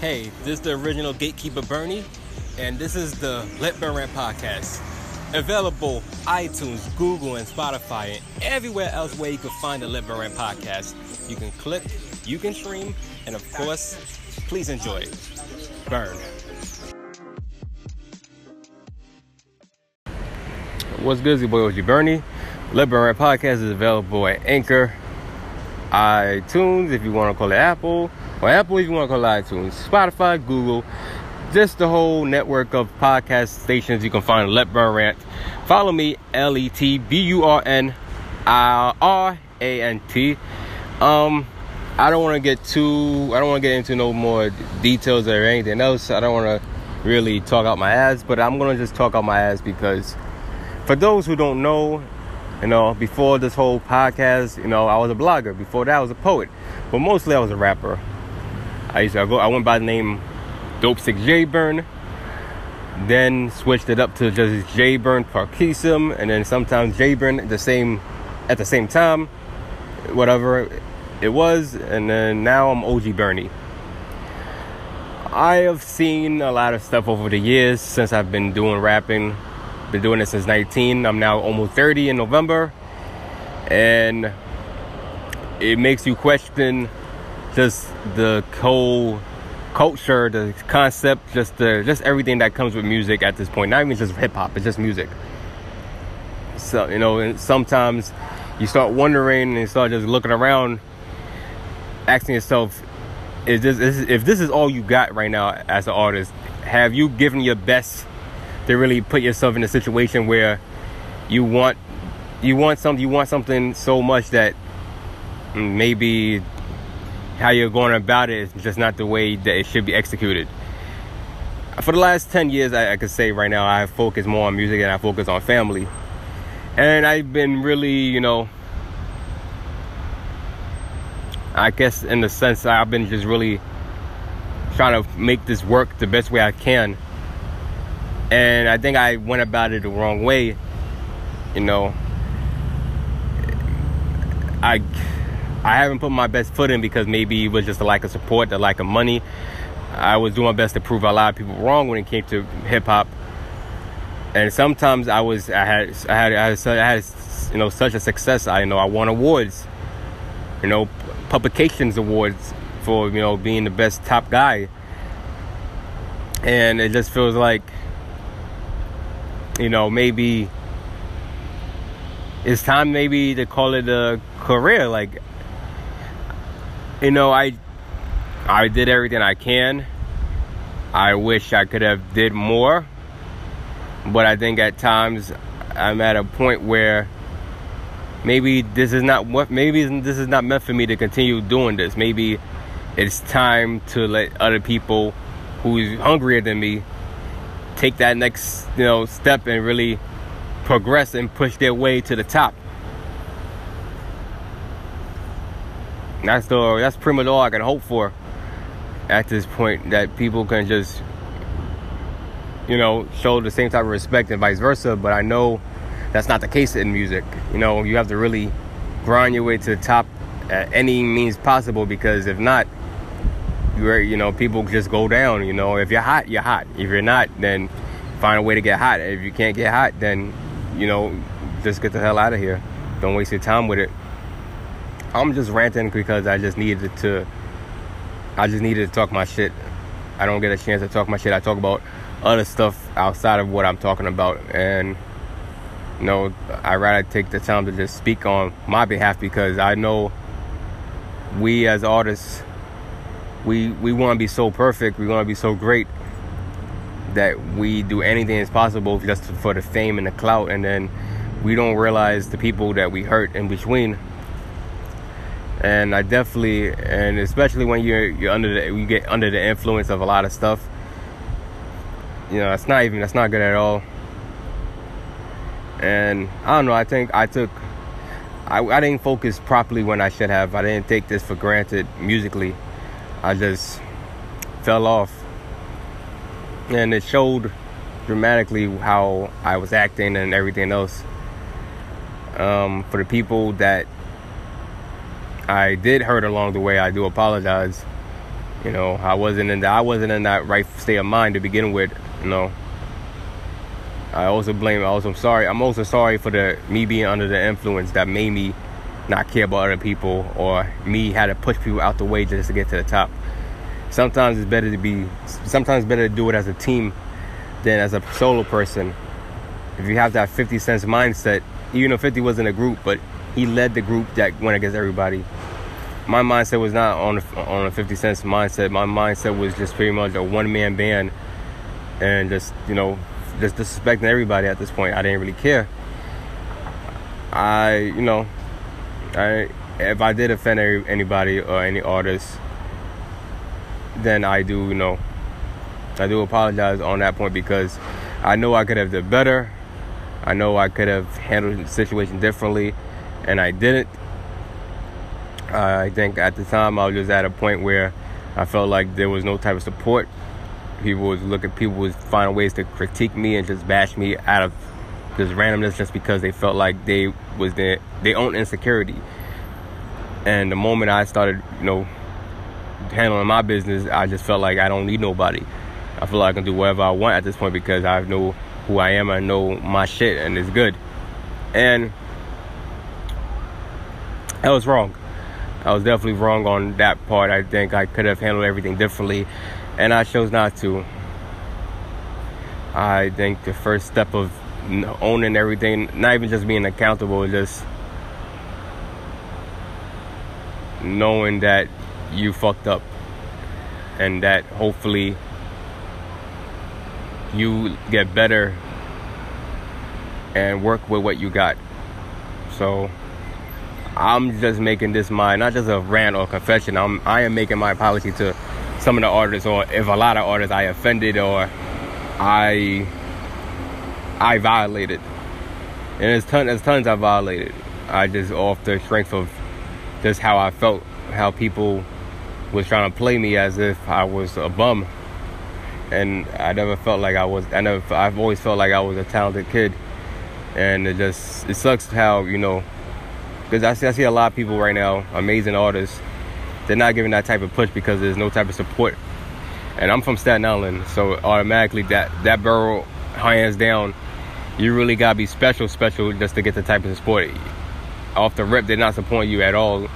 Hey, this is the original Gatekeeper Bernie, and this is the Let Burn Rant podcast. Available iTunes, Google, and Spotify, and everywhere else where you can find the Let Burn Rant podcast. You can click, you can stream, and of course, please enjoy it. Burn. What's good, your boy OG Bernie? Let Burn Rant podcast is available at Anchor, iTunes, if you want to call it Apple, or Apple if you want to call it iTunes, Spotify, Google, just the whole network of podcast stations you can find Let Burn Rant. Follow me, L E T B U R N R A N T. Um, I don't want to get too, I don't want to get into no more details or anything else. I don't want to really talk out my ass, but I'm to just talk out my ass because for those who don't know, you know, before this whole podcast, you know, I was a blogger. Before that, I was a poet, but mostly I was a rapper. I used to go. I went by the name Dope Six J Burn. Then switched it up to just J Burn Parkeesum, and then sometimes J Burn the same at the same time, whatever it was, and then now I'm OG Bernie. I have seen a lot of stuff over the years since I've been doing rapping been doing it since 19. I'm now almost 30 in November. And it makes you question just the whole culture, the concept, just the just everything that comes with music at this point. Not even just hip hop, it's just music. So, you know, and sometimes you start wondering and start just looking around, asking yourself, is this, is, if this is all you got right now as an artist, have you given your best to really put yourself in a situation where you want you want something you want something so much that maybe how you're going about it is just not the way that it should be executed. For the last 10 years, I, I could say right now, I focus more on music and I focus on family. And I've been really, you know, I guess in the sense I've been just really trying to make this work the best way I can and I think I went about it the wrong way. You know, I I haven't put my best foot in because maybe it was just a lack of support, the lack of money. I was doing my best to prove a lot of people wrong when it came to hip hop, and sometimes I was I had I had I had, I had you know such a success. I you know I won awards, you know, publications awards for you know being the best top guy, and it just feels like you know, maybe it's time maybe to call it a career. Like, you know, I I did everything I can. I wish I could have did more, but I think at times I'm at a point where maybe this is not what maybe this is not meant for me to continue doing this. Maybe it's time to let other people who's hungrier than me take that next you know step and really progress and push their way to the top. That's the that's pretty much all I can hope for at this point that people can just you know show the same type of respect and vice versa. But I know that's not the case in music. You know you have to really grind your way to the top at any means possible because if not you're, you know, people just go down. You know, if you're hot, you're hot. If you're not, then find a way to get hot. If you can't get hot, then you know, just get the hell out of here. Don't waste your time with it. I'm just ranting because I just needed to. I just needed to talk my shit. I don't get a chance to talk my shit. I talk about other stuff outside of what I'm talking about, and you know, I rather take the time to just speak on my behalf because I know we as artists we we want to be so perfect, we want to be so great that we do anything as possible just for the fame and the clout, and then we don't realize the people that we hurt in between. And I definitely, and especially when you're you're under the you get under the influence of a lot of stuff, you know, that's not even that's not good at all. And I don't know. I think I took I, I didn't focus properly when I should have. I didn't take this for granted musically. I just fell off. And it showed dramatically how I was acting and everything else. Um, for the people that I did hurt along the way, I do apologize. You know, I wasn't in that I wasn't in that right state of mind to begin with. You know, I also blame. I also am sorry. I'm also sorry for the me being under the influence that made me not care about other people or me had to push people out the way just to get to the top. Sometimes it's better to be. Sometimes better to do it as a team than as a solo person. If you have that 50 cents mindset, even though 50 wasn't a group, but he led the group that went against everybody. My mindset was not on a, on a 50 cents mindset. My mindset was just pretty much a one man band and just, you know, just disrespecting everybody at this point. I didn't really care. I, you know, I if I did offend anybody or any artist, then I do, you know, I do apologize on that point because I know I could have done better. I know I could have handled the situation differently, and I didn't. Uh, I think at the time I was just at a point where I felt like there was no type of support. People was looking people was finding ways to critique me and just bash me out of just randomness just because they felt like they was their their own insecurity. And the moment i started you know handling my business i just felt like i don't need nobody. I feel like i can do whatever i want at this point because i know who i am i know my shit and it's good. And I was wrong i was definitely wrong on that part i think i could have handled everything differently and I chose not to. I think the first step of owning everything, not even just being accountable, just knowing that you fucked up and that hopefully you get better and work with what you got. So I'm just making this my not just a rant or confession. I'm I am making my apology to some of the artists or if a lot of artists I offended or I I violated. And there's tons there's tons I violated. I just off the strength of just how I felt, how people was trying to play me as if I was a bum. And I never felt like I was I never I've always felt like I was a talented kid. And it just it sucks how, you know, because I see, I see a lot of people right now, amazing artists, they're not giving that type of push because there's no type of support. And I'm from Staten Island, so automatically that that borough, hands down, you really gotta be special, special just to get the type of support. Off the rip, they're not supporting you at all.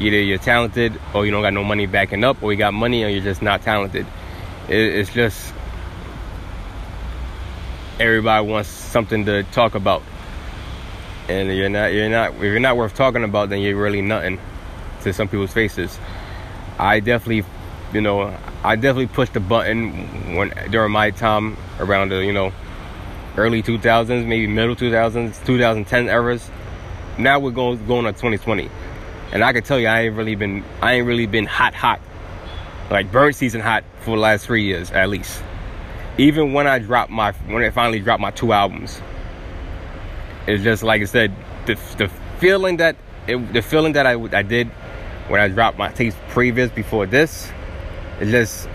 Either you're talented, or you don't got no money backing up, or you got money, or you're just not talented. It, it's just everybody wants something to talk about, and you're not, you're not, if you're not worth talking about, then you're really nothing to some people's faces. I definitely, you know, I definitely pushed the button when during my time around the, you know, early 2000s, maybe middle 2000s, 2010 eras. Now we're going going on 2020, and I can tell you, I ain't really been, I ain't really been hot, hot, like burn season hot for the last three years at least. Even when I dropped my, when I finally dropped my two albums, it's just like I said, the the feeling that it, the feeling that I I did when I dropped my tapes previous before this, it's just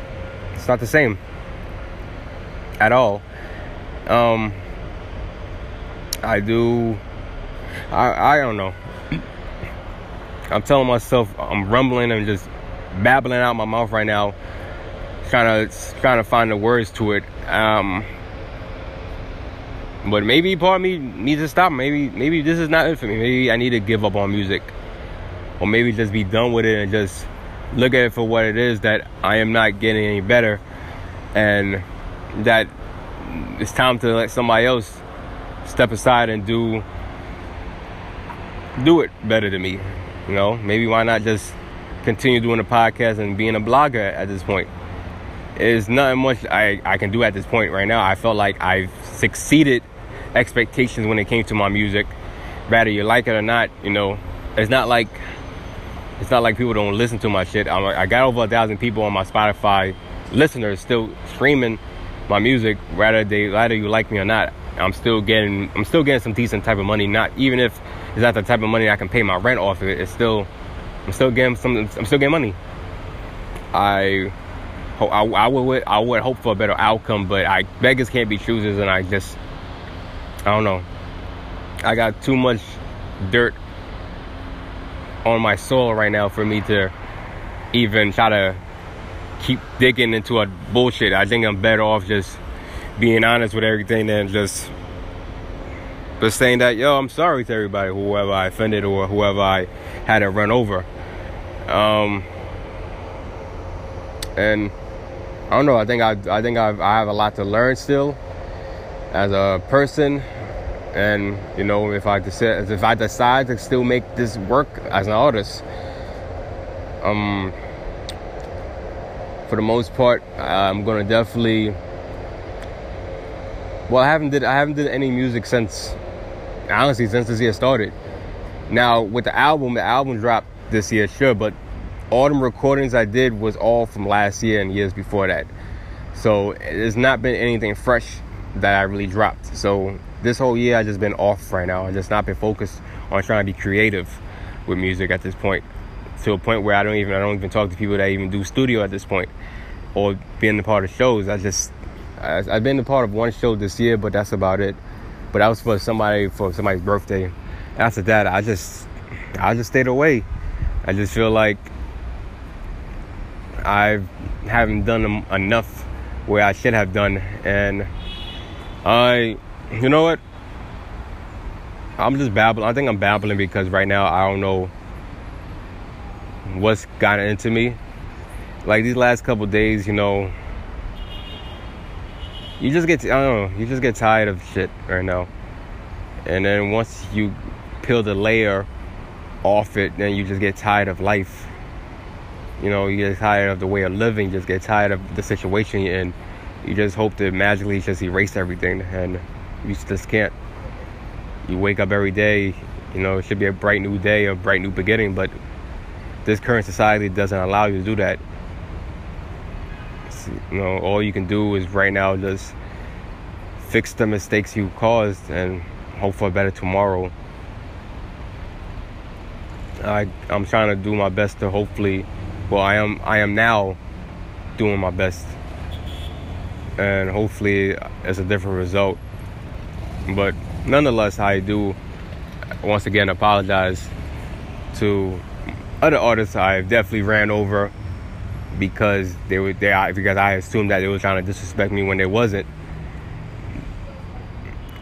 it's not the same at all. Um, I do. I I don't know. I'm telling myself I'm rumbling and just babbling out my mouth right now, trying to trying to find the words to it. Um, but maybe part of me needs to stop. Maybe maybe this is not it for me. Maybe I need to give up on music. Or maybe just be done with it and just look at it for what it is that I am not getting any better. And that it's time to let somebody else step aside and do do it better than me you know? Maybe why not just continue doing the podcast and being a blogger at this point? There's nothing much I, I can do at this point right now. I felt like i've succeeded expectations when it came to my music whether you like it or not you know it's not like it's not like people don't listen to my shit. I'm, I got over a thousand people on my Spotify listeners still streaming my music, whether they whether you like me or not. I'm still getting I'm still getting some decent type of money. Not even if it's not the type of money I can pay my rent off of it. It's still I'm still getting some I'm still getting money. I I, I would I would hope for a better outcome, but I beggars can't be choosers, and I just I don't know. I got too much dirt on my soul right now for me to even try to keep digging into a bullshit. I think I'm better off just being honest with everything than just but saying that yo i'm sorry to everybody whoever i offended or whoever i had to run over um and i don't know i think i i think I've, i have a lot to learn still as a person and you know if i decide if i decide to still make this work as an artist um for the most part i'm gonna definitely well i haven't did i haven't did any music since honestly since this year started. Now with the album the album dropped this year sure but all the recordings i did was all from last year and years before that. So there's not been anything fresh that i really dropped so this whole year I just been off right now. I just not been focused on trying to be creative with music at this point. To a point where I don't even I don't even talk to people that even do studio at this point, or being a part of shows. I just I, I've been a part of one show this year, but that's about it. But that was for somebody for somebody's birthday. After that, I just I just stayed away. I just feel like I haven't done enough where I should have done, and I you know what? I'm just babbling. I think I'm babbling because right now I don't know what's gotten into me. Like these last couple days, you know, you just get I don't know, you just get tired of shit right now. And then once you peel the layer off it, then you just get tired of life. You know, you get tired of the way of living, just get tired of the situation you're in. You just hope to magically just erase everything and you just can't. You wake up every day, you know, it should be a bright new day, a bright new beginning, but this current society doesn't allow you to do that. You know, all you can do is right now just fix the mistakes you caused and hope for a better tomorrow. I I'm trying to do my best to hopefully well I am I am now doing my best and hopefully it's a different result but nonetheless, I do once again apologize to other artists I've definitely ran over because they were there because I assumed that they were trying to disrespect me when they wasn't.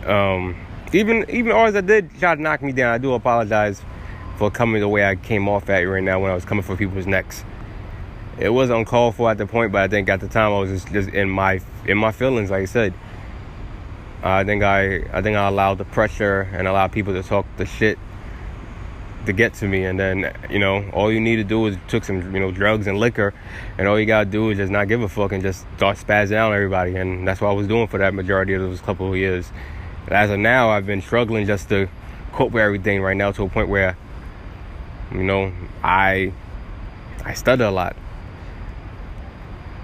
Um, even even artists that did try to knock me down, I do apologize for coming the way I came off at you right now when I was coming for people's necks. It was uncalled for at the point, but I think at the time I was just, just in my in my feelings, like I said. I think I I think I allowed the pressure and allowed people to talk the shit to get to me and then you know all you need to do is took some you know drugs and liquor and all you gotta do is just not give a fuck and just start spazzing out everybody and that's what I was doing for that majority of those couple of years. as of now I've been struggling just to cope with everything right now to a point where you know I I stutter a lot.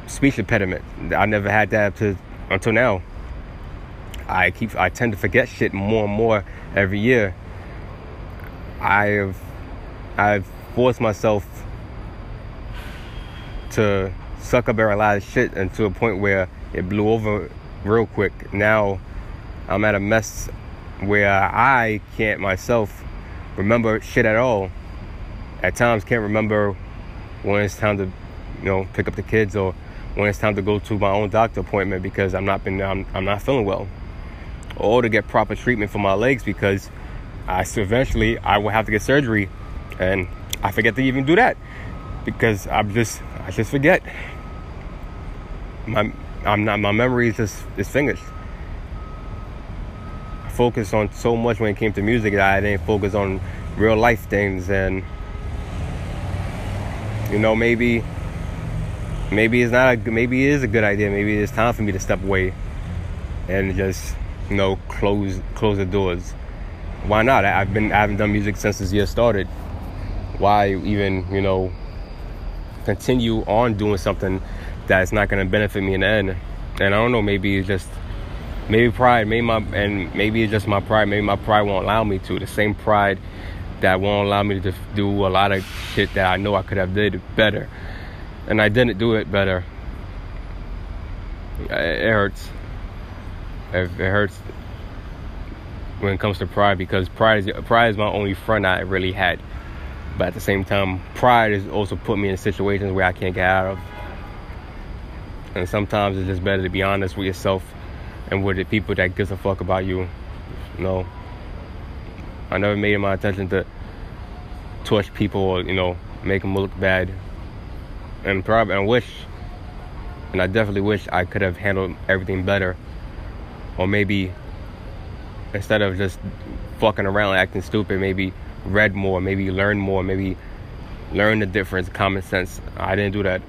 Speech impediment. I never had that to until now. I keep I tend to forget shit more and more every year. I've I've forced myself to suck up a lot of shit and to a point where it blew over real quick. Now I'm at a mess where I can't myself remember shit at all. At times can't remember when it's time to, you know, pick up the kids or when it's time to go to my own doctor appointment because I'm not been I'm, I'm not feeling well or to get proper treatment for my legs because I so eventually I will have to get surgery, and I forget to even do that because I'm just I just forget. My I'm not my memory is just is finished. I focused on so much when it came to music that I didn't focus on real life things and you know maybe maybe it's not a maybe it is a good idea maybe it's time for me to step away and just you know, close close the doors. Why not? I've been I haven't done music since this year started. Why even you know continue on doing something that's not going to benefit me in the end? And I don't know. Maybe it's just maybe pride. Maybe my and maybe it's just my pride. Maybe my pride won't allow me to. The same pride that won't allow me to do a lot of shit that I know I could have did better, and I didn't do it better. It hurts it, hurts when it comes to pride because pride is pride is my only friend I really had. But at the same time, pride has also put me in situations where I can't get out of. And sometimes it's just better to be honest with yourself and with the people that gives a fuck about you. You know, I never made it my intention to torch people or you know make them look bad. And probably I wish, and I definitely wish I could have handled everything better, or maybe instead of just fucking around acting stupid, maybe read more, maybe learn more, maybe learn the difference, common sense. I didn't do that.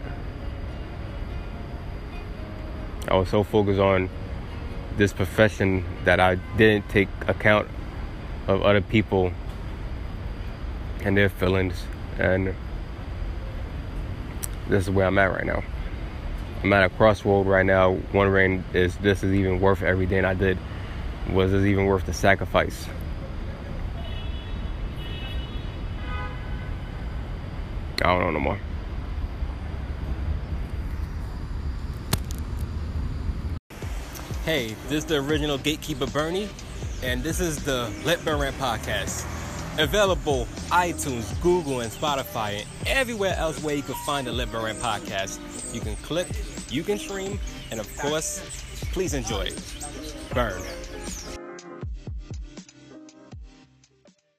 I was so focused on this profession that I didn't take account of other people and their feelings. And this is where I'm at right now. I'm at a crossroad right now, wondering is this is even worth everything I did? Was this even worth the sacrifice? I don't know no more. Hey, this is the original Gatekeeper Bernie, and this is the Let Burn Rant podcast. Available iTunes, Google, and Spotify, and everywhere else where you can find the Let Burn podcast. You can click, you can stream, and of course, please enjoy it. Burn.